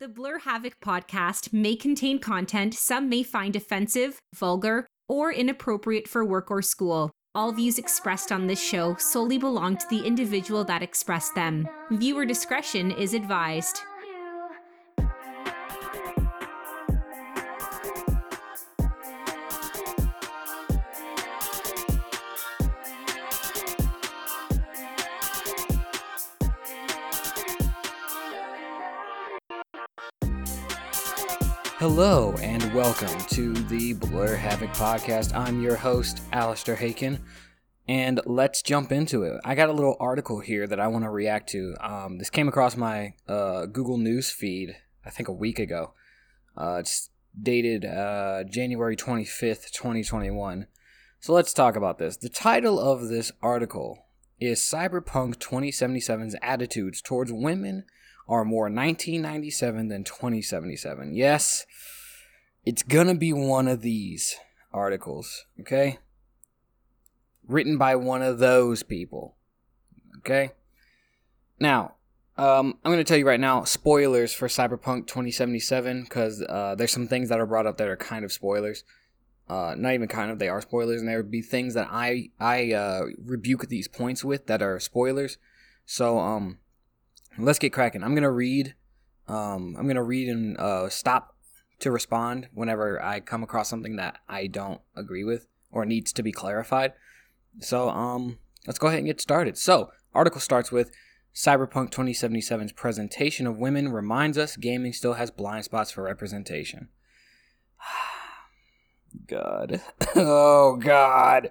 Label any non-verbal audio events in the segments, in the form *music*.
The Blur Havoc podcast may contain content some may find offensive, vulgar, or inappropriate for work or school. All views expressed on this show solely belong to the individual that expressed them. Viewer discretion is advised. Hello and welcome to the Blur Havoc podcast. I'm your host, Alistair Haken, and let's jump into it. I got a little article here that I want to react to. Um, this came across my uh, Google News feed, I think a week ago. Uh, it's dated uh, January 25th, 2021. So let's talk about this. The title of this article is Cyberpunk 2077's Attitudes Towards Women are more 1997 than 2077. Yes, it's gonna be one of these articles, okay? Written by one of those people, okay? Now, um, I'm gonna tell you right now, spoilers for Cyberpunk 2077, because uh, there's some things that are brought up that are kind of spoilers. Uh, not even kind of, they are spoilers, and there would be things that I I uh, rebuke these points with that are spoilers. So, um, let's get cracking. I'm gonna read. Um, I'm gonna read and uh, stop to respond whenever I come across something that I don't agree with or needs to be clarified. So, um, let's go ahead and get started. So, article starts with Cyberpunk 2077's presentation of women reminds us gaming still has blind spots for representation. *sighs* God. *laughs* oh, God.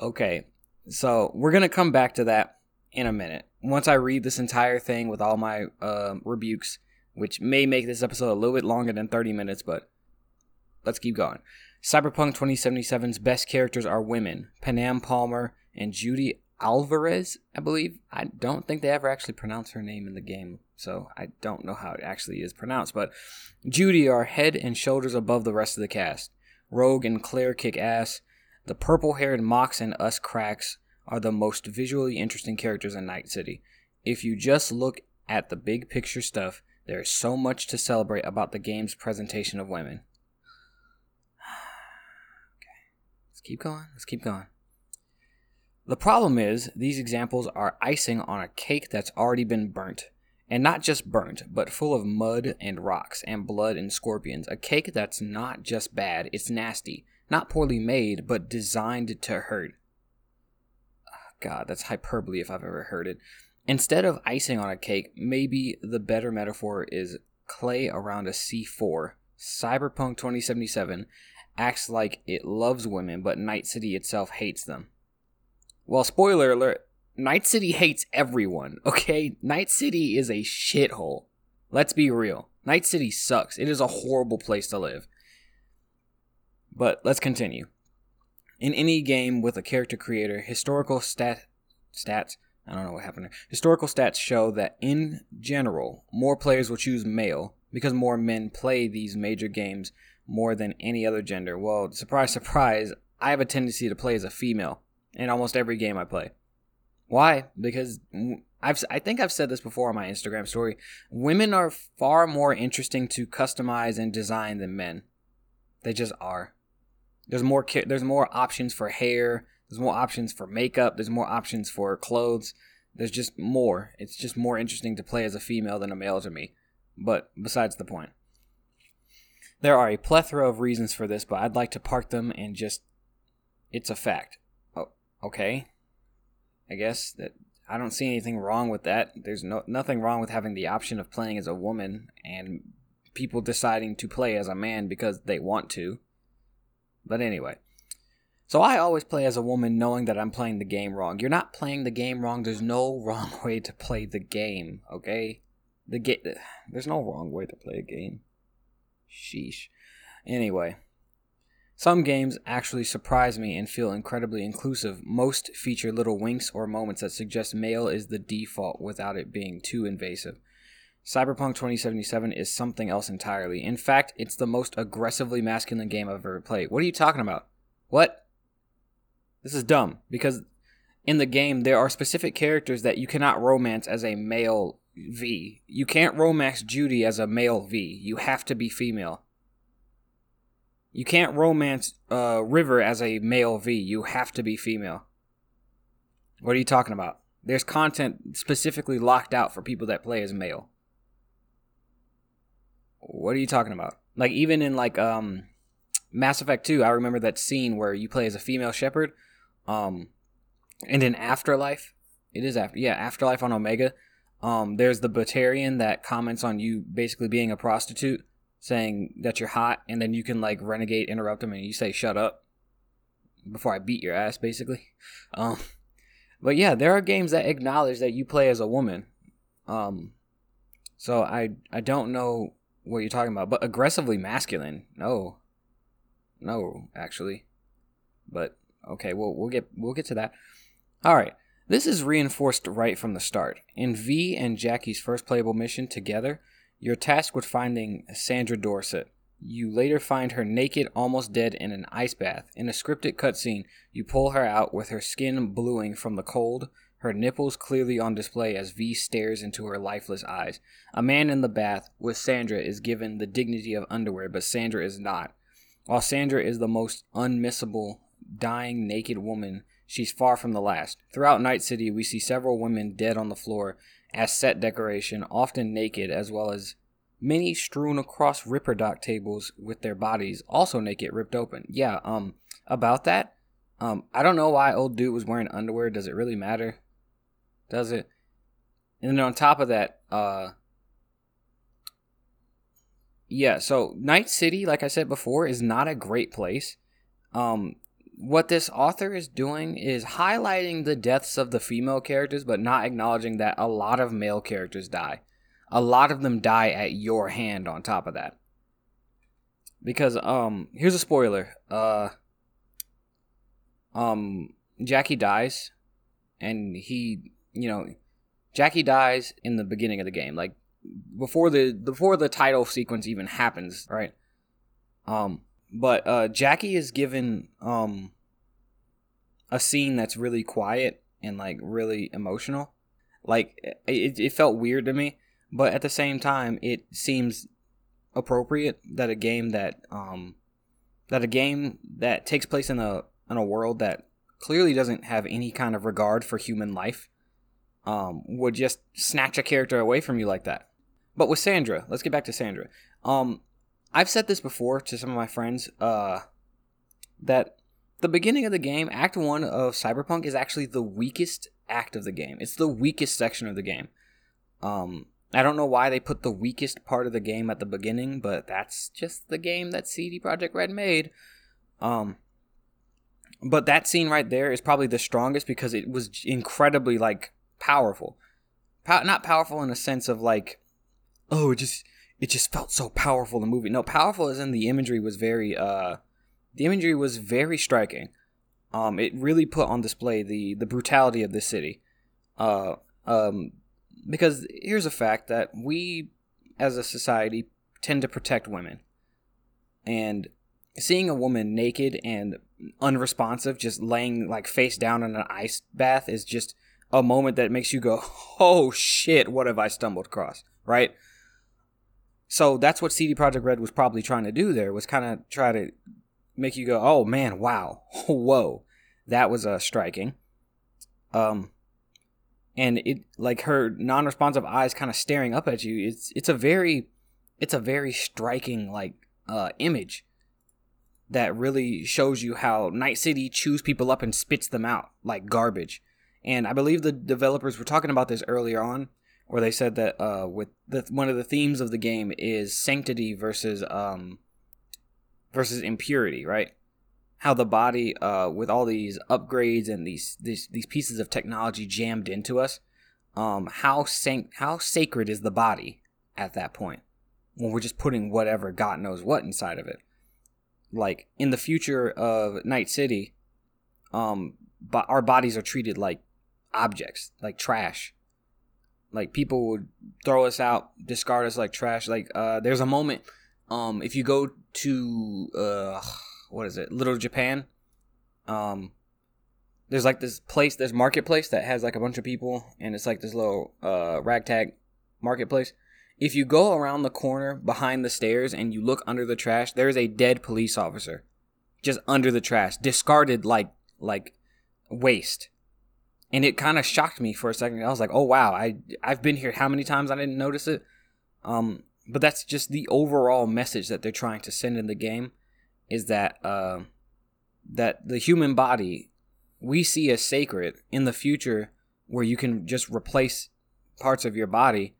Okay. So, we're to come back to that in a minute. Once I read this entire thing with all my uh, rebukes, which may make this episode a little bit longer than 30 minutes, but let's keep going. Cyberpunk 2077's best characters are women Panam Palmer and Judy Alvarez, I believe. I don't think they ever actually pronounce her name in the game, so I don't know how it actually is pronounced. But Judy are head and shoulders above the rest of the cast. Rogue and Claire kick ass. The purple haired Mox and us cracks are the most visually interesting characters in Night City. If you just look at the big picture stuff, there is so much to celebrate about the game's presentation of women. *sighs* okay, let's keep going. Let's keep going. The problem is, these examples are icing on a cake that's already been burnt. And not just burnt, but full of mud and rocks and blood and scorpions. A cake that's not just bad, it's nasty. Not poorly made, but designed to hurt. God, that's hyperbole if I've ever heard it. Instead of icing on a cake, maybe the better metaphor is clay around a C4. Cyberpunk 2077 acts like it loves women, but Night City itself hates them. Well, spoiler alert, Night City hates everyone, *laughs* okay? Night City is a shithole. Let's be real. Night City sucks. It is a horrible place to live. But let's continue. In any game with a character creator, historical stat stats I don't know what happened there. Historical stats show that in general, more players will choose male because more men play these major games more than any other gender. Well, surprise, surprise, I have a tendency to play as a female in almost every game I play. Why? Because I've I think I've said this before on my Instagram story. Women are far more interesting to customize and design than men. They just are. There's more there's more options for hair. There's more options for makeup. There's more options for clothes. There's just more. It's just more interesting to play as a female than a male to me. But besides the point. There are a plethora of reasons for this, but I'd like to park them and just it's a fact. Oh, okay. I guess that I don't see anything wrong with that. There's no nothing wrong with having the option of playing as a woman and people deciding to play as a man because they want to. But anyway. So I always play as a woman knowing that I'm playing the game wrong. You're not playing the game wrong. There's no *laughs* wrong way to play the game, okay? The ga- there's no wrong way to play a game. Sheesh. Anyway, some games actually surprise me and feel incredibly inclusive. Most feature little winks or moments that suggest male is the default without it being too invasive. Cyberpunk 2077 is something else entirely. In fact, it's the most aggressively masculine game I've ever played. What are you talking about? What? This is dumb because in the game there are specific characters that you cannot romance as a male V. You can't romance Judy as a male V. You have to be female. You can't romance uh, River as a male V. You have to be female. What are you talking about? There's content specifically locked out for people that play as male. What are you talking about? Like even in like um Mass Effect 2, I remember that scene where you play as a female Shepard. Um and in Afterlife, it is after yeah, Afterlife on Omega. Um there's the Batarian that comments on you basically being a prostitute, saying that you're hot, and then you can like renegade, interrupt him, and you say shut up before I beat your ass, basically. *laughs* Um but yeah, there are games that acknowledge that you play as a woman. Um, so I I don't know what you're talking about, but aggressively masculine, no, no, actually. But okay, we'll we'll get we'll get to that. All right, this is reinforced right from the start. In V and Jackie's first playable mission together, you're tasked with finding Sandra Dorset. you later find her naked, almost dead, in an ice bath. In a scripted cutscene, you pull her out with her skin bluing from the cold, her nipples clearly on display as V stares into her lifeless eyes. A man in the bath with Sandra is given the dignity of underwear, but Sandra is not. While Sandra is the most unmissable, dying naked woman, she's far from the last. Throughout Night City, we see several women dead on the floor as set decoration, often naked, as well as many strewn across Ripperdoc tables with their bodies also naked, ripped open. Yeah, um, about that, um, I don't know why old dude was wearing underwear. Does it really matter? Does it? And then on top of that, uh, yeah, so Night City, like I said before, is not a great place. Um, what this author is doing is highlighting the deaths of the female characters, but not acknowledging that a lot of male characters die a lot of them die at your hand on top of that. Because um here's a spoiler. Uh um Jackie dies and he, you know, Jackie dies in the beginning of the game, like before the before the title sequence even happens, right? Um but uh Jackie is given um a scene that's really quiet and like really emotional. Like it, it felt weird to me but at the same time, it seems appropriate that a game that um that a game that takes place in a in a world that clearly doesn't have any kind of regard for human life um would just snatch a character away from you like that. But with Sandra, let's get back to Sandra. Um I've said this before to some of my friends uh that the beginning of the game, Act 1 of Cyberpunk is actually the weakest act of the game. It's the weakest section of the game. Um I don't know why they put the weakest part of the game at the beginning, but that's just the game that CD Projekt Red made. Um, but that scene right there is probably the strongest because it was incredibly like powerful. Pow- not powerful in a sense of like, oh, it just it just felt so powerful the movie. No, powerful as in the imagery was very uh, the imagery was very striking. Um, it really put on display the the brutality of the city. Uh, um, because here's a fact that we as a society tend to protect women and seeing a woman naked and unresponsive just laying like face down in an ice bath is just a moment that makes you go oh shit what have i stumbled across right so that's what cd projekt red was probably trying to do there was kind of try to make you go oh man wow *laughs* whoa that was uh, striking um and it like her non-responsive eyes kind of staring up at you it's it's a very it's a very striking like uh image that really shows you how Night City chews people up and spits them out like garbage. And I believe the developers were talking about this earlier on, where they said that uh, with the, one of the themes of the game is sanctity versus um, versus impurity, right? how the body, uh, with all these upgrades and these these, these pieces of technology jammed into us, um, how sank how sacred is the body at that point when we're just putting whatever God knows what inside of it. Like in the future of Night City, um, but our bodies are treated like objects, like trash. Like people would throw us out, discard us like trash. Like uh, there's a moment, um, if you go to uh what is it, Little Japan. Um, there's like this place, this marketplace that has like a bunch of people, and it's like this little uh, ragtag marketplace. If you go around the corner behind the stairs and you look under the trash, there is a dead police officer just under the trash, discarded like like waste. And it kind of shocked me for a second. I was like, "Oh wow, I I've been here how many times? I didn't notice it?" Um, but that's just the overall message that they're trying to send in the game is that uh, that the human body we see as sacred in the future where you can just replace parts of your body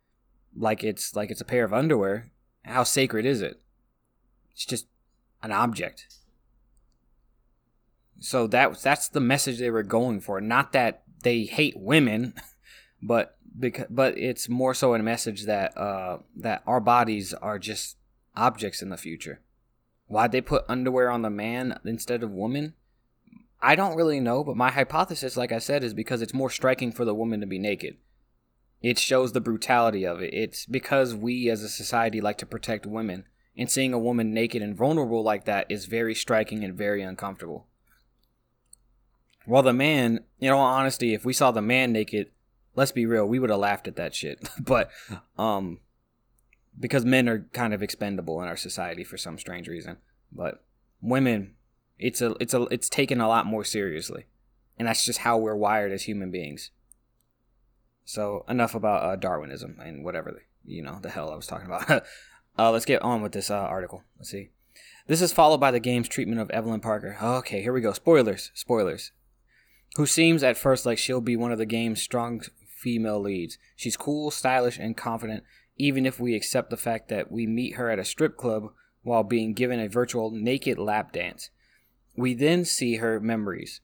like it's like it's a pair of underwear. How sacred is it? It's just an object. So that that's the message they were going for. Not that they hate women *laughs* but because but it's more so a message that uh that our bodies are just objects in the future why'd they put underwear on the man instead of woman I don't really know, but my hypothesis, like I said, is because it's more striking for the woman to be naked. It shows the brutality of it. It's because we as a society like to protect women, and seeing a woman naked and vulnerable like that is very striking and very uncomfortable. While the man, in all honesty, if we saw the man naked, let's be real, we would have laughed at that shit. *laughs* but, um, because men are kind of expendable in our society for some strange reason. But women, it's a it's a it's taken a lot more seriously, and that's just how we're wired as human beings. So enough about uh, Darwinism and whatever you know the hell I was talking about. *laughs* uh, let's get on with this uh, article. Let's see. This is followed by the game's treatment of Evelyn Parker. Okay, here we go. Spoilers. Spoilers. Who seems at first like she'll be one of the game's strong female leads. She's cool, stylish, and confident, even if we accept the fact that we meet her at a strip club while being given a virtual naked lap dance. We then see her memories,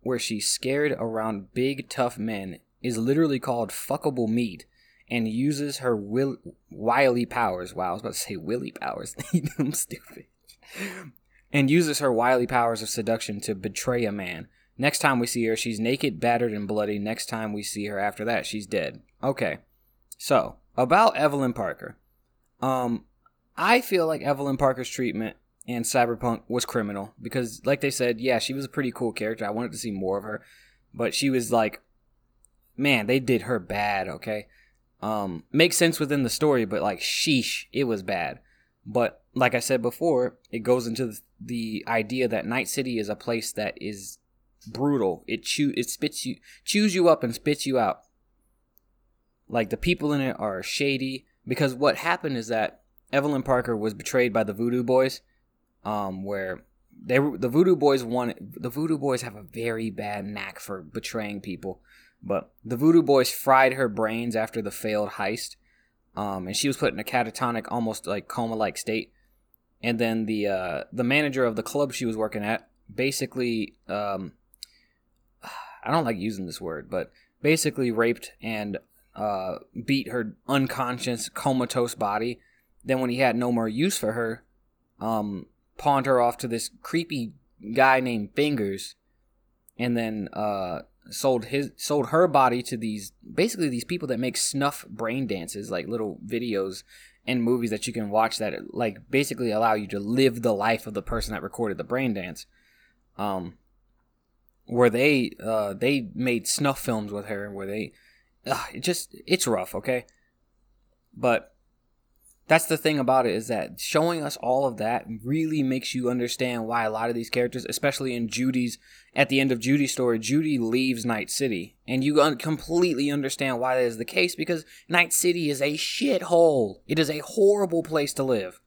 where she's scared around big, tough men, is literally called fuckable meat, and uses her will- wily powers. Wow, I was about to say willy powers. *laughs* I'm stupid. And uses her wily powers of seduction to betray a man. Next time we see her, she's naked, battered, and bloody. Next time we see her after that, she's dead. Okay. So, about Evelyn Parker. Um, I feel like Evelyn Parker's treatment and Cyberpunk was criminal because, like they said, yeah, she was a pretty cool character. I wanted to see more of her, but she was like, man, they did her bad. Okay, um, makes sense within the story, but like, sheesh, it was bad. But like I said before, it goes into the idea that Night City is a place that is brutal. It chew it spits you chews you up and spits you out. Like the people in it are shady because what happened is that Evelyn Parker was betrayed by the Voodoo Boys um, where they the Voodoo Boys want the Voodoo Boys have a very bad knack for betraying people, but the Voodoo Boys fried her brains after the failed heist, um, and she was put in a catatonic, almost like coma-like state. And then the uh, the manager of the club she was working at basically, um, I don't like using this word, but basically raped and uh, beat her unconscious, comatose body. Then when he had no more use for her, um, pawned her off to this creepy guy named Fingers, and then uh, sold his sold her body to these basically these people that make snuff brain dances, like little videos and movies that you can watch that like basically allow you to live the life of the person that recorded the brain dance. Um, where they uh, they made snuff films with her, where they uh, it just it's rough, okay, but that's the thing about it is that showing us all of that really makes you understand why a lot of these characters, especially in Judy's at the end of Judy's story, Judy leaves Night City, and you un- completely understand why that is the case because Night City is a shithole. It is a horrible place to live.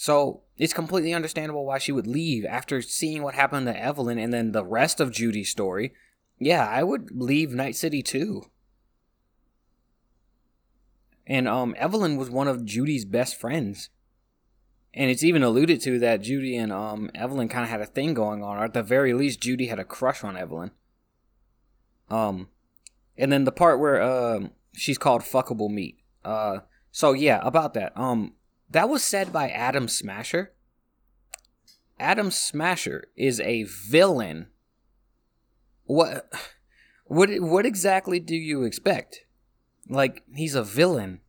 So it's completely understandable why she would leave after seeing what happened to Evelyn and then the rest of Judy's story. Yeah, I would leave Night City too. And um, Evelyn was one of Judy's best friends. And it's even alluded to that Judy and um, Evelyn kind of had a thing going on, or at the very least, Judy had a crush on Evelyn. Um, and then the part where um, she's called fuckable meat. Uh, so yeah, about that. Um, that was said by Adam Smasher. Adam Smasher is a villain. What, what, what exactly do you expect? Like, he's a villain.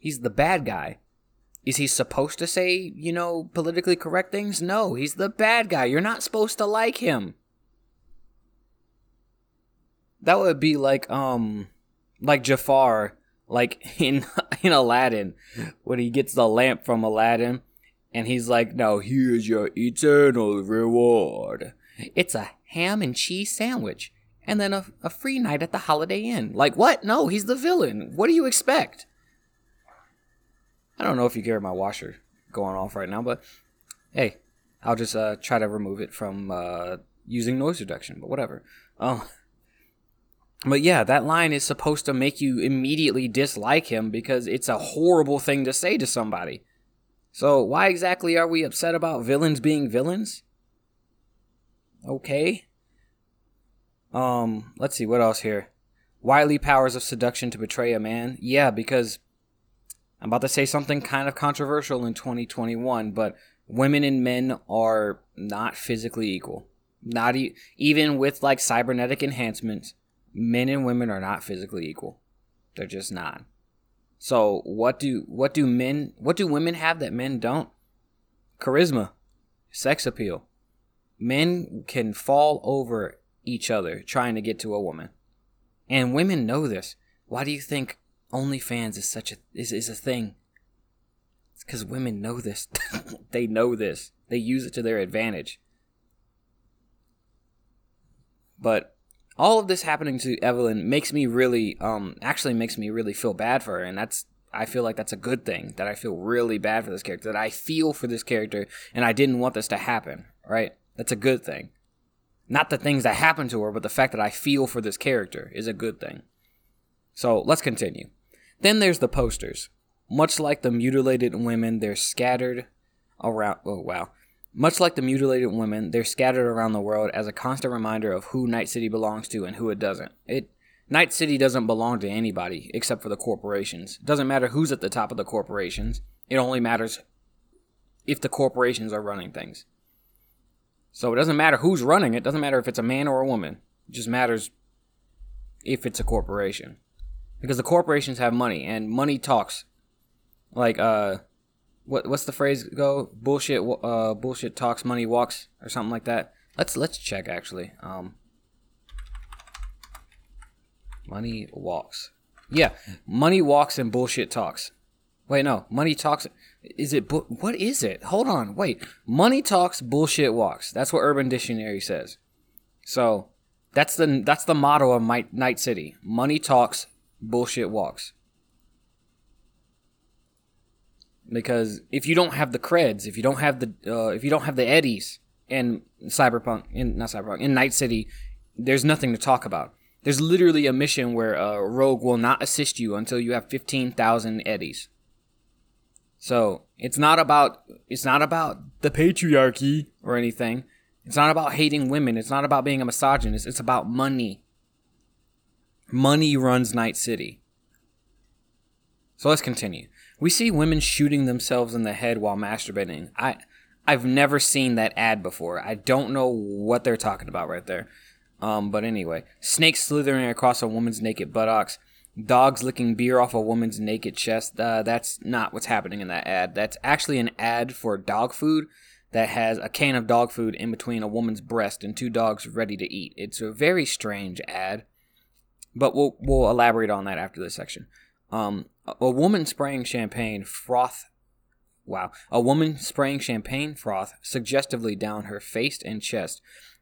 He's the bad guy. Is he supposed to say, you know, politically correct things? No, he's the bad guy. You're not supposed to like him. that would be like um like Jafar like *laughs* in in Aladdin when he gets the lamp from Aladdin and he's like, "Now here's your eternal reward. It's a ham and cheese sandwich." And then a, a free night at the Holiday Inn. Like, what? No, he's the villain. What do you expect? I don't know if you hear my washer going off right now, but hey, I'll just uh, try to remove it from uh, using noise reduction, but whatever. Oh, *laughs* but yeah, that line is supposed to make you immediately dislike him because it's a horrible thing to say to somebody. So why exactly are we upset about villains being villains? Okay. Um, let's see what else here. Wily powers of seduction to betray a man. Yeah, because I'm about to say something kind of controversial in 2021, but women and men are not physically equal. Not e- even with like cybernetic enhancements, men and women are not physically equal. They're just not. So what do what do men what do women have that men don't? Charisma, sex appeal. Men can fall over each other trying to get to a woman. And women know this. Why do you think OnlyFans is such a is, is a thing? It's because women know this. *laughs* they know this. They use it to their advantage. But all of this happening to Evelyn makes me really um actually makes me really feel bad for her and that's I feel like that's a good thing that I feel really bad for this character that I feel for this character and I didn't want this to happen, right? That's a good thing. Not the things that happen to her, but the fact that I feel for this character is a good thing. So let's continue. Then there's the posters. Much like the mutilated women, they're scattered around. Oh, wow. Much like the mutilated women, they're scattered around the world as a constant reminder of who Night City belongs to and who it doesn't. It Night City doesn't belong to anybody except for the corporations. It doesn't matter who's at the top of the corporations. It only matters if the corporations are running things. So it doesn't matter who's running it, doesn't matter if it's a man or a woman. It just matters if it's a corporation. Because the corporations have money and money talks. Like uh what what's the phrase go? Bullshit uh bullshit talks, money walks or something like that. Let's let's check actually. Um Money walks. Yeah, money walks and bullshit talks. Wait, no, money talks is it? Bu- what is it? Hold on. Wait. Money talks, bullshit walks. That's what Urban Dictionary says. So that's the that's the motto of my, Night City. Money talks, bullshit walks. Because if you don't have the creds, if you don't have the uh, if you don't have the eddies in Cyberpunk, in not Cyberpunk, in Night City, there's nothing to talk about. There's literally a mission where a rogue will not assist you until you have fifteen thousand eddies. So it's not about it's not about the patriarchy or anything. It's not about hating women. It's not about being a misogynist. It's about money. Money runs Night City. So let's continue. We see women shooting themselves in the head while masturbating. I I've never seen that ad before. I don't know what they're talking about right there. Um, but anyway, snakes slithering across a woman's naked buttocks dogs licking beer off a woman's naked chest. Uh, that's not what's happening in that ad. That's actually an ad for dog food that has a can of dog food in between a woman's breast and two dogs ready to eat. It's a very strange ad, but we'll we'll elaborate on that after this section. Um, a woman spraying champagne froth. Wow, a woman spraying champagne froth suggestively down her face and chest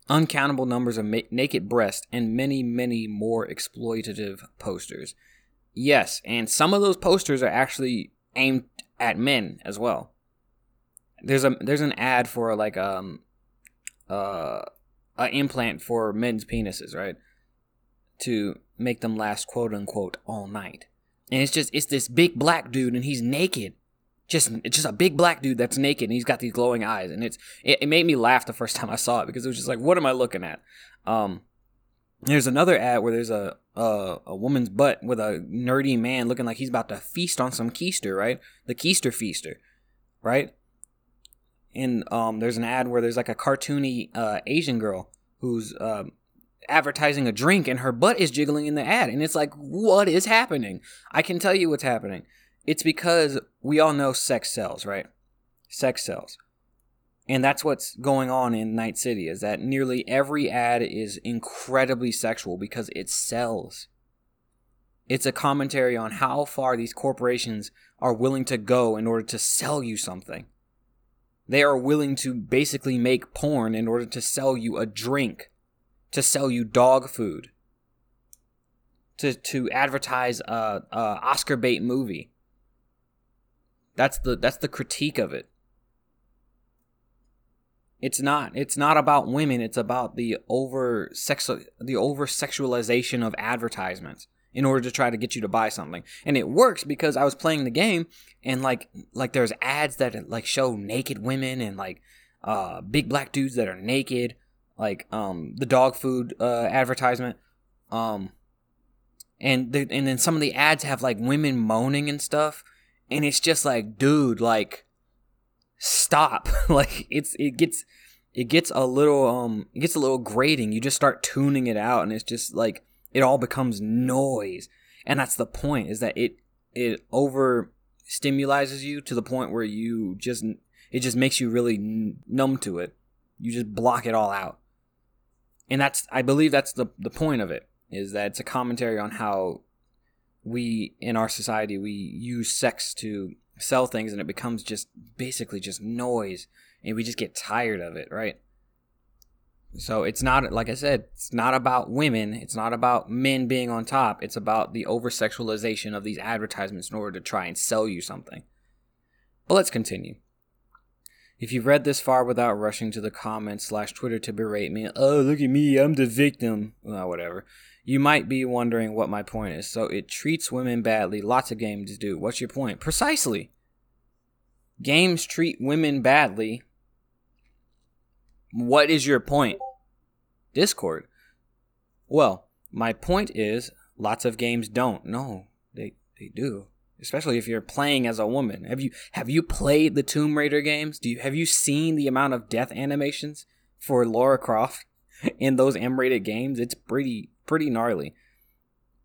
uncountable numbers of ma- naked breasts, and many, many more exploitative posters. Yes, and some of those posters are actually aimed at men as well. There's a there's an ad for like um uh an implant for men's penises, right? To make them last quote unquote all night. And it's just it's this big black dude and he's naked just it's just a big black dude that's naked and he's got these glowing eyes and it's it, it, made me laugh the first *laughs* time I saw it because it was just like what am I looking at? Um, there's another ad where there's a, a a woman's butt with a nerdy man looking like he's about to feast on some keister, right? The keister feaster, right? And um, there's an ad where there's like a cartoony uh, Asian girl who's um, advertising a drink and her butt is jiggling in the ad, and it's like, what is happening? I can tell you what's happening it's because we all know sex sells, right? Sex sells. And that's what's going on in Night City is that nearly every ad is incredibly sexual because it sells. It's a commentary on how far these corporations are willing to go in order to sell you something. They are willing to basically make porn in order to sell you a drink, to sell you dog food, to to advertise a, a Oscar bait movie. That's the that's the critique of it. It's not it's not about women, it's about the over sexual the over sexualization of advertisements in order to try to get you to buy something. And it works because I was playing the game and like like there's ads that like show naked women and like uh big black dudes that are naked, like um the dog food uh advertisement. Um and the, and then some of the ads have like women moaning and stuff. And it's just like dude like stop. *laughs* Like it's it gets it gets a little um it gets a little grating. You just start tuning it out and it's just like it all becomes noise. And that's the point is that it it over stimulizes you to the point where you just it just makes you really numb to it. You just block it all out and that's i believe that's the the point of it is that it's a commentary on how we in our society we use sex to sell things and it becomes just basically just noise and we just get tired of it right so it's not like I said, it's not about women, it's not about men being on top. It's about the over sexualization of these advertisements in order to try and sell you something. But let's continue. If you've read this far without rushing to the comments slash Twitter to berate me, oh look at me, I'm the victim, well, whatever. You might be wondering what my point is. So it treats women badly. Lots of games do. What's your point? Precisely. Games treat women badly what is your point? Discord. Well, my point is lots of games don't. No, they they do. Especially if you're playing as a woman. Have you have you played the Tomb Raider games? Do you have you seen the amount of death animations for Lara Croft *laughs* in those M-rated games? It's pretty pretty gnarly.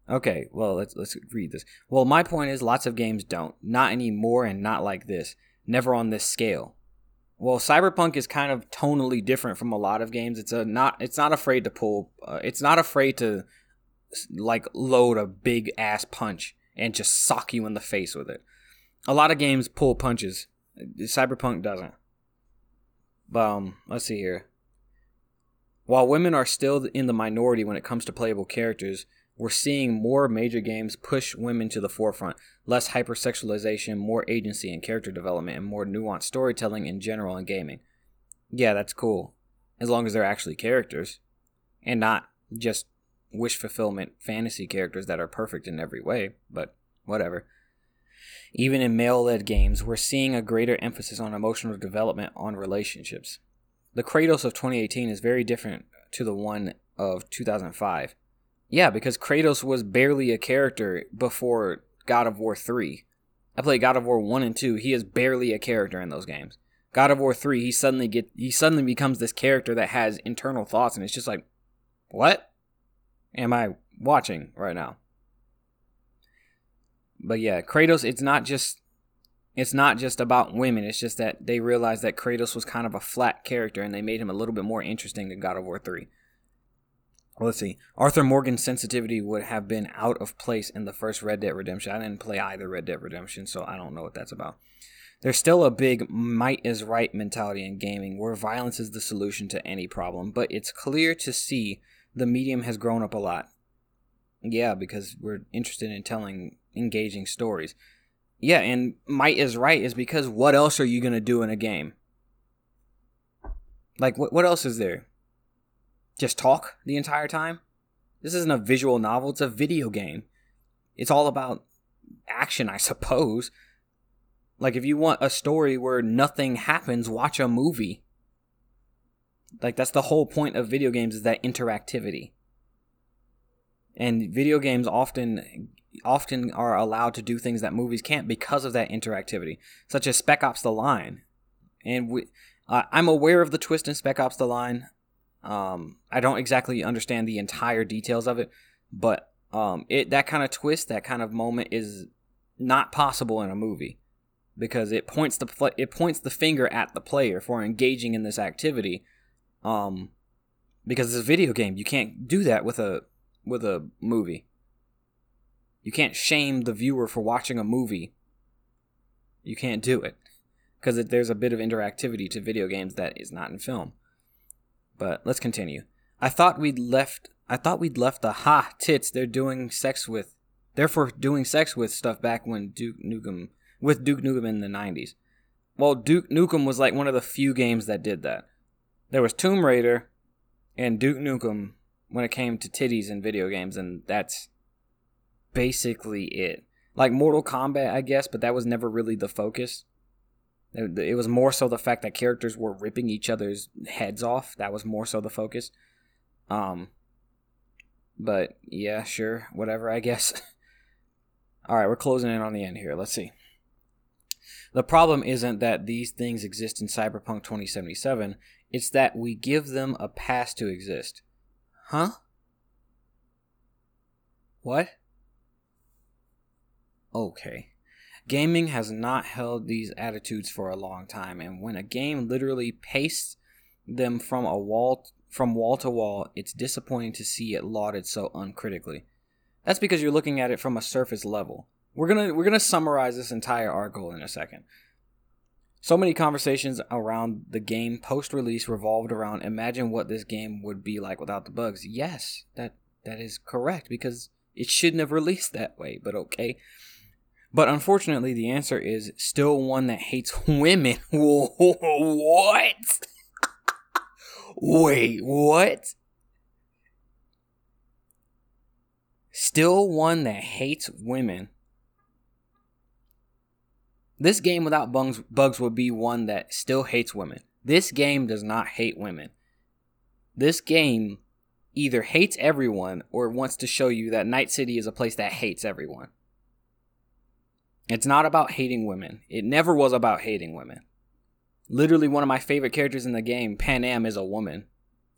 Okay, well let's let's read this. Well, my point is lots of games don't. Not anymore and not like this. Never on this scale well cyberpunk is kind of tonally different from a lot of games it's a not it's not afraid to pull uh, it's not afraid to like load a big ass punch and just sock you in the face with it a lot of games pull punches cyberpunk doesn't but um let's see here while women are still in the minority when it comes to playable characters we're seeing more major games push women to the forefront. Less hypersexualization, more agency and character development, and more nuanced storytelling in general in gaming. Yeah, that's cool. As long as they're actually characters. And not just wish fulfillment fantasy characters that are perfect in every way, but whatever. Even in male led games, we're seeing a greater emphasis on emotional development on relationships. The Kratos of 2018 is very different to the one of 2005. Yeah, because Kratos was barely a character before God of War 3. I played God of War 1 and 2. He is barely a character in those games. God of War 3, he suddenly get he suddenly becomes this character that has internal thoughts and it's just like what am I watching right now? But yeah, Kratos it's not just it's not just about women. It's just that they realized that Kratos was kind of a flat character and they made him a little bit more interesting than God of War 3 let's see. Arthur Morgan's sensitivity would have been out of place in the first Red Dead Redemption. I didn't play either Red Dead Redemption, so I don't know what that's about. There's still a big might is right mentality in gaming where violence is the solution to any problem, but it's clear to see the medium has grown up a lot. Yeah, because we're interested in telling engaging stories. Yeah, and might is right is because what else are you going to do in a game? Like, what, what else is there? just talk the entire time. This isn't a visual novel, it's a video game. It's all about action, I *laughs* suppose. Like, if you want a story where nothing happens, watch a movie. Like, that's the whole point of video games is that interactivity. And video games often often are allowed to do things that movies can't because of that interactivity, such as Spec Ops: The Line. And we, uh, I'm aware of the twist in Spec Ops: The Line. Um, I don't exactly understand the entire details of it, but um, it that kind of twist, that kind of moment is not possible in a movie. because it points the it points the finger at the player for engaging in this activity. Um, because it's a video game, you can't do that with a with a movie. You can't shame the viewer for watching a movie. You can't do it because there's a bit of interactivity to video games that is not in film. But let's continue. I thought we'd left. I thought we'd left the ha tits they're doing sex with, therefore doing sex with stuff back when Duke Nukem with Duke Nukem in the '90s. Well, Duke Nukem was like one of the few games that did that. There was Tomb Raider and Duke Nukem when it came to titties in video games, and that's basically it. Like Mortal Kombat, I guess, but that was never really the focus. It was more so the fact that characters were ripping each other's heads off. That was more so the focus. Um, but yeah, sure, whatever, I guess. *laughs* All right, we're closing in on the end here. Let's see. The problem isn't that these things exist in Cyberpunk 2077, it's that we give them a pass to exist. Huh? What? Okay. Gaming has not held these attitudes for a long time, and when a game literally pastes them from a wall from wall to wall, it's disappointing to see it lauded so uncritically. That's because you're looking at it from a surface level. We're gonna we're gonna summarize this entire article in a second. So many conversations around the game post release revolved around imagine what this game would be like without the bugs. Yes, that that is correct because it shouldn't have released that way, but okay. But unfortunately, the answer is still one that hates *laughs* women. *laughs* what? Wait, what? Still one that hates women. This game without bugs, bugs would be one that still hates women. This game does not hate women. This game either hates everyone or wants to show you that Night City is a place that hates everyone. It's not about hating women. It never was about hating women. Literally, one of my favorite characters in the game, Panam, is a woman.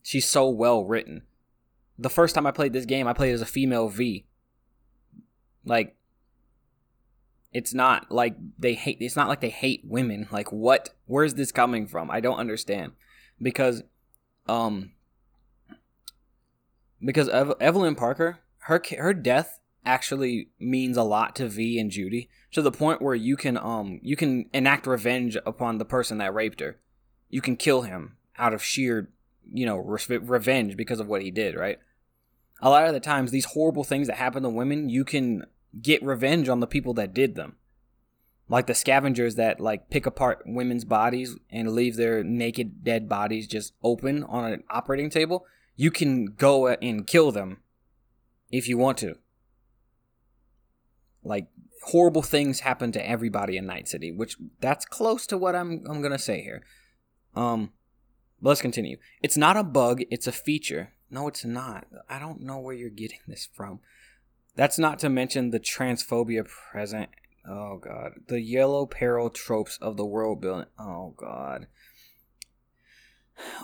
She's so well written. The first time I played this game, I played as a female V. Like, it's not like they hate. It's not like they hate women. Like, what? Where's this coming from? I don't understand. Because, um, because Eve- Evelyn Parker, her her death actually means a lot to V and Judy to the point where you can um you can enact revenge upon the person that raped her. You can kill him out of sheer, you know, re- revenge because of what he did, right? A lot of the times these horrible things that happen to women, you can get revenge on the people that did them. Like the scavengers that like pick apart women's bodies and leave their naked dead bodies just open on an operating table, you can go and kill them if you want to. Like horrible things happen to everybody in Night City, which that's close to what I'm I'm gonna say here. Um, let's continue. It's not a bug; it's a feature. No, it's not. I don't know where you're getting this from. That's not to mention the transphobia present. Oh god, the yellow peril tropes of the world building. Oh god.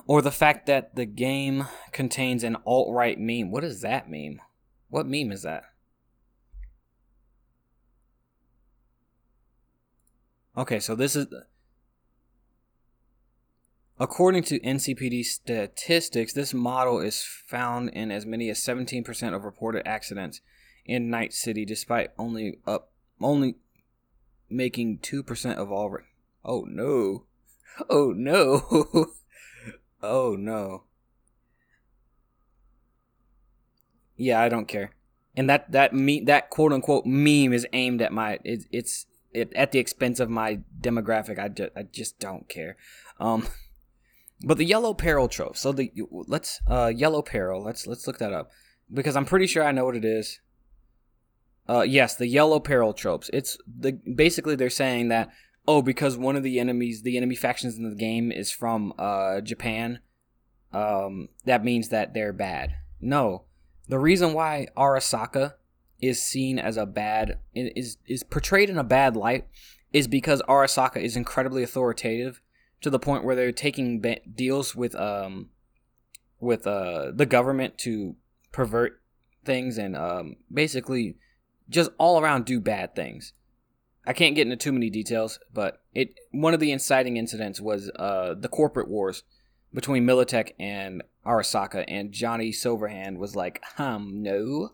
Or the fact that the game contains an alt right meme. What does that meme? What meme is that? Okay, so this is. According to NCPD statistics, this model is found in as many as 17% of reported accidents in Night City, despite only up only making 2% of all. Re- oh no! *laughs* Oh no! *laughs* oh no! Yeah, I don't care. And that that me that quote unquote meme is aimed at my it, it's it, at the expense of my demographic. I, ju- I just don't care. Um, *laughs* but the yellow peril trope. So the let's uh yellow peril. Let's let's look that up because I'm pretty sure I know what it is. Uh, yes, the yellow peril tropes. It's the basically they're saying that oh because one of the enemies, the enemy factions in the game is from uh Japan, um that means that they're bad. No, the reason why Arasaka is seen as a bad is is portrayed in a bad light is because Arasaka is incredibly authoritative to the point where they're taking deals with um with uh the government to pervert things and um basically just all around do bad things. I can't get into too many details, but it one of the inciting incidents was uh, the corporate wars between Militech and Arasaka, and Johnny Silverhand was like, "Um, no,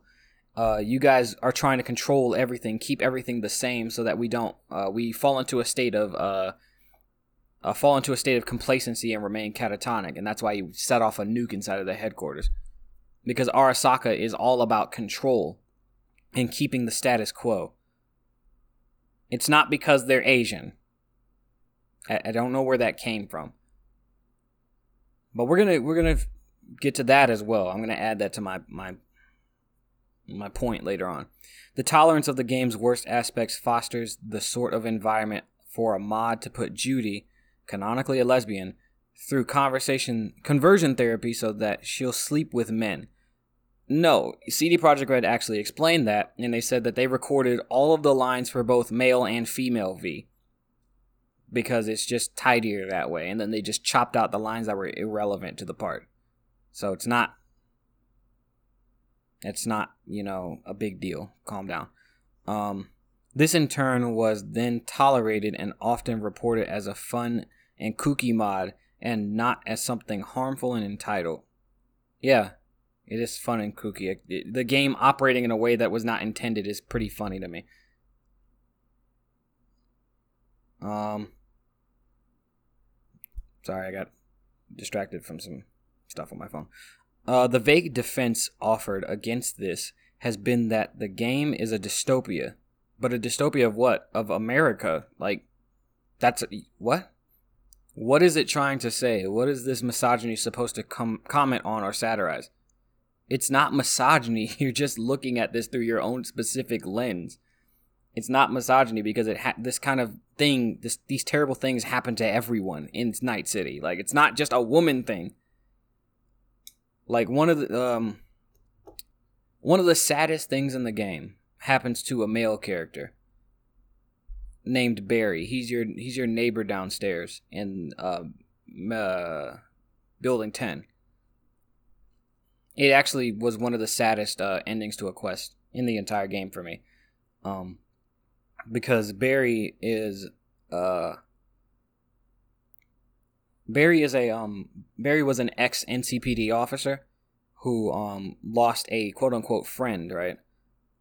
uh, you guys are trying to control everything, keep everything the same, so that we don't uh, we fall into a state of uh, uh, fall into a state of complacency and remain catatonic, and that's why you set off a nuke inside of the headquarters, because Arasaka is all about control and keeping the status quo. It's not because they're Asian. I, I don't know where that came from, but we're gonna we're gonna get to that as well. I'm gonna add that to my my my point later on. The tolerance of the game's worst aspects fosters the sort of environment for a mod to put Judy, canonically a lesbian, through conversation conversion therapy so that she'll sleep with men. No, CD Projekt Red actually explained that, and they said that they recorded all of the lines for both male and female V because it's just tidier that way, and then they just chopped out the lines that were irrelevant to the part. So it's not it's not, you know, a big deal. Calm down. Um, this in turn was then tolerated and often reported as a fun and kooky mod and not as something harmful and entitled. Yeah, it is fun and kooky. The game operating in a way that was not intended is pretty funny to me. Um, sorry, I got distracted from some stuff on my phone. Uh, the vague defense offered against this has been that the game is a dystopia, but a dystopia of what? Of America. Like, that's a, what? What is it trying to say? What is this misogyny supposed to com- comment on or satirize? It's not misogyny. *laughs* You're just looking at this through your own specific lens. It's not misogyny because it ha- this kind of thing, this these terrible things happen to everyone in Night City. Like it's not just a woman thing. Like one of the um one of the saddest things in the game happens to a male character named Barry. He's your he's your neighbor downstairs in uh, uh building 10. It actually was one of the saddest uh, endings to a quest in the entire game for me. Um because Barry is uh Barry is a um Barry was an ex NCPD officer who um lost a quote unquote friend, right?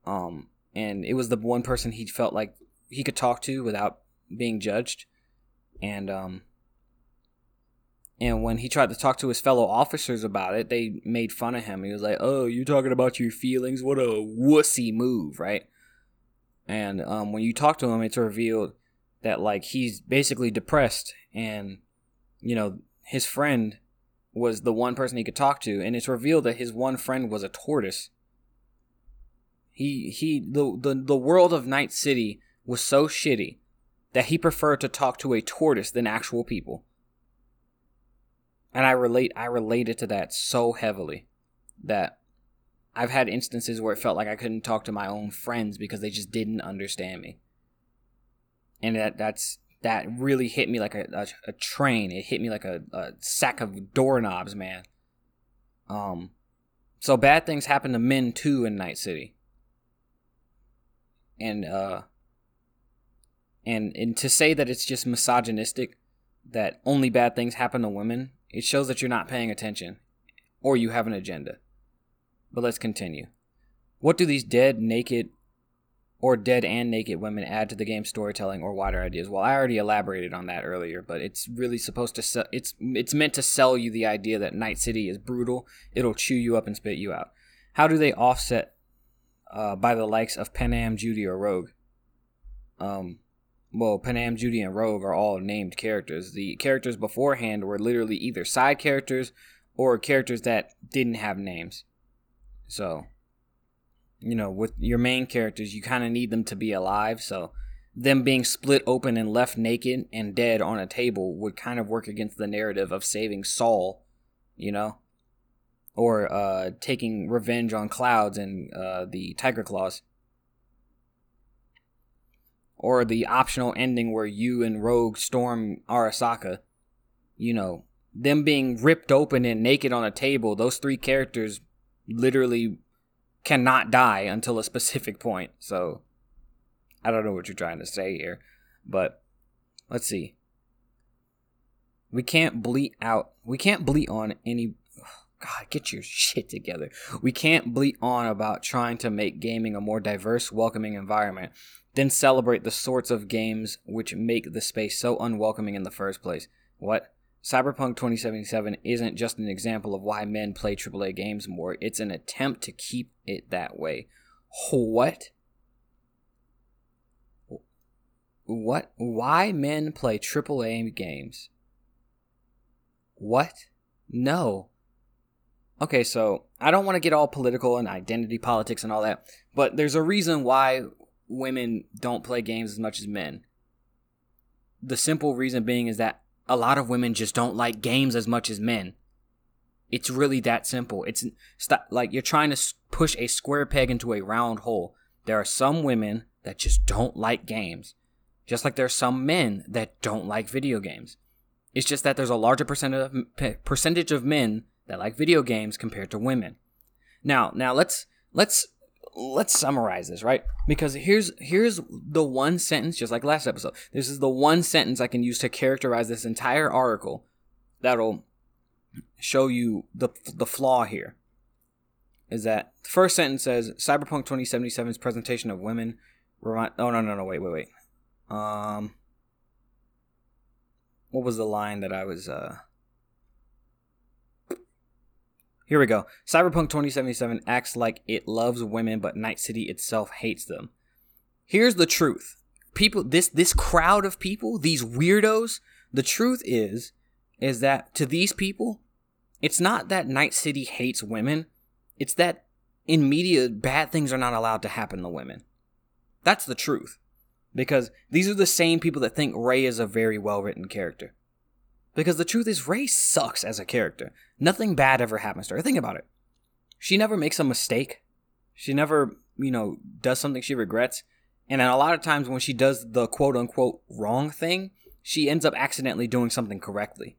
Um and it was the one person he felt like he could talk to without being judged. And um and when he tried to talk to his fellow officers about it, they made fun of him. He was like, "Oh, you talking about your feelings? What a wussy move, right?" And um, when you talk to him, it's revealed that like he's basically depressed and you know, his friend was the one person he could talk to, and it's revealed that his one friend was a tortoise. He he the the, the world of Night City was so shitty that he preferred to talk to a tortoise than actual people. And I relate I related to that so heavily that I've had instances where it felt like I couldn't talk to my own friends because they just didn't understand me. And that that's that really hit me like a, a, a train. It hit me like a, a sack of doorknobs, man. Um, so bad things happen to men too in Night City. And uh, and and to say that it's just misogynistic, that only bad things happen to women, it shows that you're not paying attention, or you have an agenda. But let's continue. What do these dead, naked, or dead and naked women add to the game's storytelling or wider ideas. Well, I already elaborated on that earlier, but it's really supposed to sell, it's it's meant to sell you the idea that Night City is brutal. It'll chew you up and spit you out. How do they offset uh, by the likes of Panam, Judy, or Rogue? Um, well, Panam, Judy, and Rogue are all named characters. The characters beforehand were literally either side characters or characters that didn't have names. So you know, with your main characters, you kind of need them to be alive. So them being split open and left naked and dead on a table would kind of work against the narrative of saving Saul, you know, or uh, taking revenge on Clouds and uh, the Tiger Claws. Or the optional ending where you and Rogue storm Arasaka. You know, them being ripped open and naked on a table, those three characters literally cannot die until a specific point. So I don't know what you're trying to say here, but let's see. We can't bleat out. We can't bleat on any. God, get your shit together. We can't bleat on about trying to make gaming a more diverse, welcoming environment, then celebrate the sorts of games which make the space so unwelcoming in the first place. What? Cyberpunk 2077 isn't just an example of why men play AAA games more, it's an attempt to keep it that way. What? What? Why men play AAA games? What? No. Okay, so I don't want to get all political and identity politics and all that, but there's a reason why women don't play games as much as men. The simple reason being is that a lot of women just don't like games as much as men. It's really that simple. It's stop, like you're trying to push a square peg into a round hole. There are some women that just don't like games, just like there are some men that don't like video games. It's just that there's a larger percentage of, percentage of men that like video games compared to women. Now, now let's let's let's summarize this, right? Because here's here's the one sentence, just like last episode. This is the one sentence I can use to characterize this entire article that'll show you the the flaw here. Is that the first sentence says Cyberpunk 2077's presentation of women remind oh no no no wait wait wait. Um what was the line that I was uh here we go. Cyberpunk 2077 acts like it loves women, but Night City itself hates them. Here's the truth. People this this crowd of people, these weirdos, the truth is is that to these people, it's not that Night City hates women. It's that in media bad things are not allowed to happen to women. That's the truth. Because these are the same people that think Rey is a very well written character. Because the truth is, Rey sucks as a character. Nothing bad ever happens to her. Think about it. She never makes a mistake. She never, you know, does something she regrets. And a lot of times when she does the quote unquote wrong thing, she ends up accidentally doing something correctly.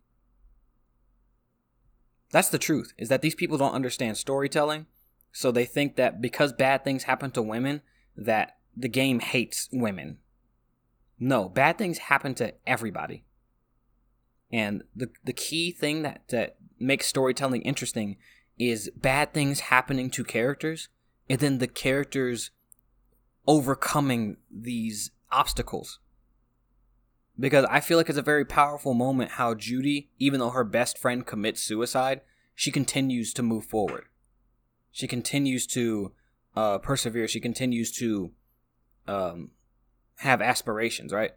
That's the truth, is that these people don't understand storytelling. So they think that because bad things happen to women, that the game hates women. No, bad things happen to everybody. And the the key thing that that makes storytelling interesting is bad things happening to characters and then the characters overcoming these obstacles. Because I feel like it's a very powerful moment how Judy, even though her best friend commits suicide, she continues to move forward. She continues to uh, persevere. She continues to um, have aspirations, right?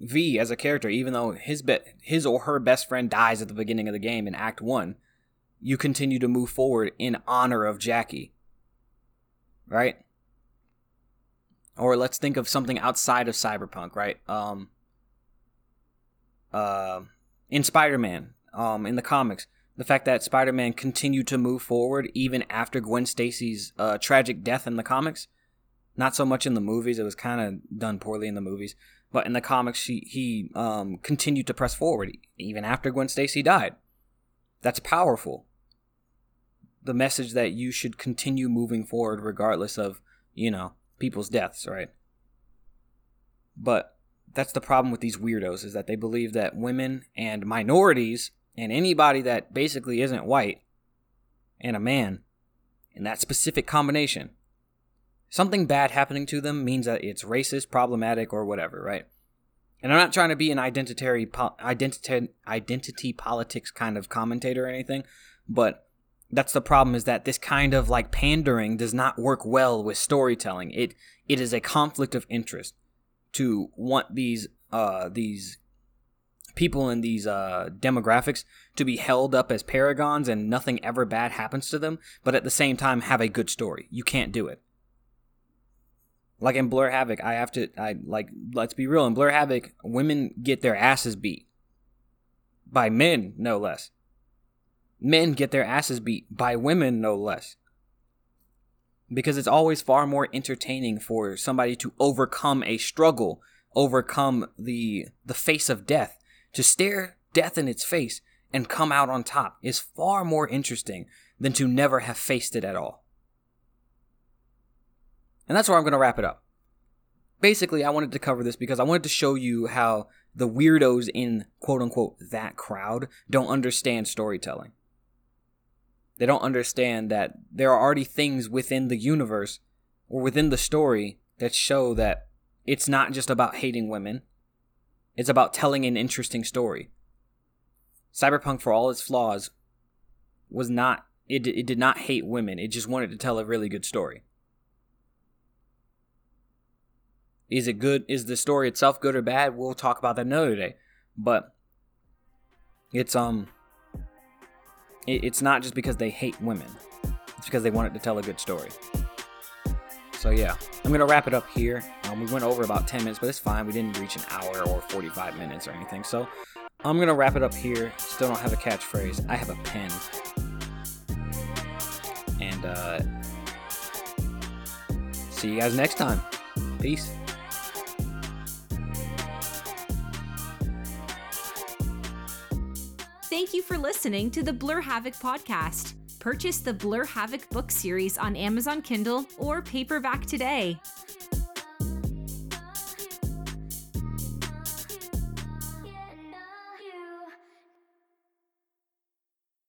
V as a character, even though his be- his or her best friend dies at the beginning of the game in Act One, you continue to move forward in honor of Jackie. Right? Or let's think of something outside of Cyberpunk, right? Um, uh, in Spider-Man, um, in the comics, the fact that Spider-Man continued to move forward even after Gwen Stacy's uh, tragic death in the comics. Not so much in the movies; it was kind of done poorly in the movies. But in the comics, he he um, continued to press forward even after Gwen Stacy died. That's powerful. The message that you should continue moving forward regardless of you know people's deaths, right? But that's the problem with these weirdos is that they believe that women and minorities and anybody that basically isn't white and a man in that specific combination something bad happening to them means that it's racist, problematic, or whatever, right? And I'm not trying to be an identity identity identity politics kind of commentator or anything, but that's the problem is that this kind of like pandering does not work well with storytelling. It it is a conflict of interest to want these uh these people in these uh demographics to be held up as paragons and nothing ever bad happens to them, but at the same time have a good story. You can't do it. Like in Blur Havoc, I have to I like let's be real, in Blur Havoc, women get their asses beat. By men, no less. Men get their asses beat by women, no less. Because it's always far more entertaining for somebody to overcome a struggle, overcome the the face of death, to stare death in its face and come out on top is far more interesting than to never have faced it at all. And that's where I'm going to wrap it up. basically, I wanted to cover this because I wanted to show you how the weirdos in quote unquote that crowd don't understand storytelling. They don't understand that there are already things within the universe or within the story that show that it's not just about hating women, it's about telling an interesting story. Cyberpunk, for all its flaws, was not, it, it did not hate women, it just wanted to tell a really good story. Is it good? Is the story itself good or bad? We'll talk about that another day. But it's um it, it's not just because they hate women. It's because they wanted to tell a good story. So yeah, I'm gonna wrap it up here. Um, we went over about 10 minutes, but it's fine. We didn't reach an hour or 45 minutes or anything. So I'm gonna wrap it up here. Still don't have a catchphrase. I have a pen. And uh, see you guys next time. Peace. Thank you for listening to the Blur Havoc podcast. Purchase the Blur Havoc book series on Amazon Kindle or paperback today.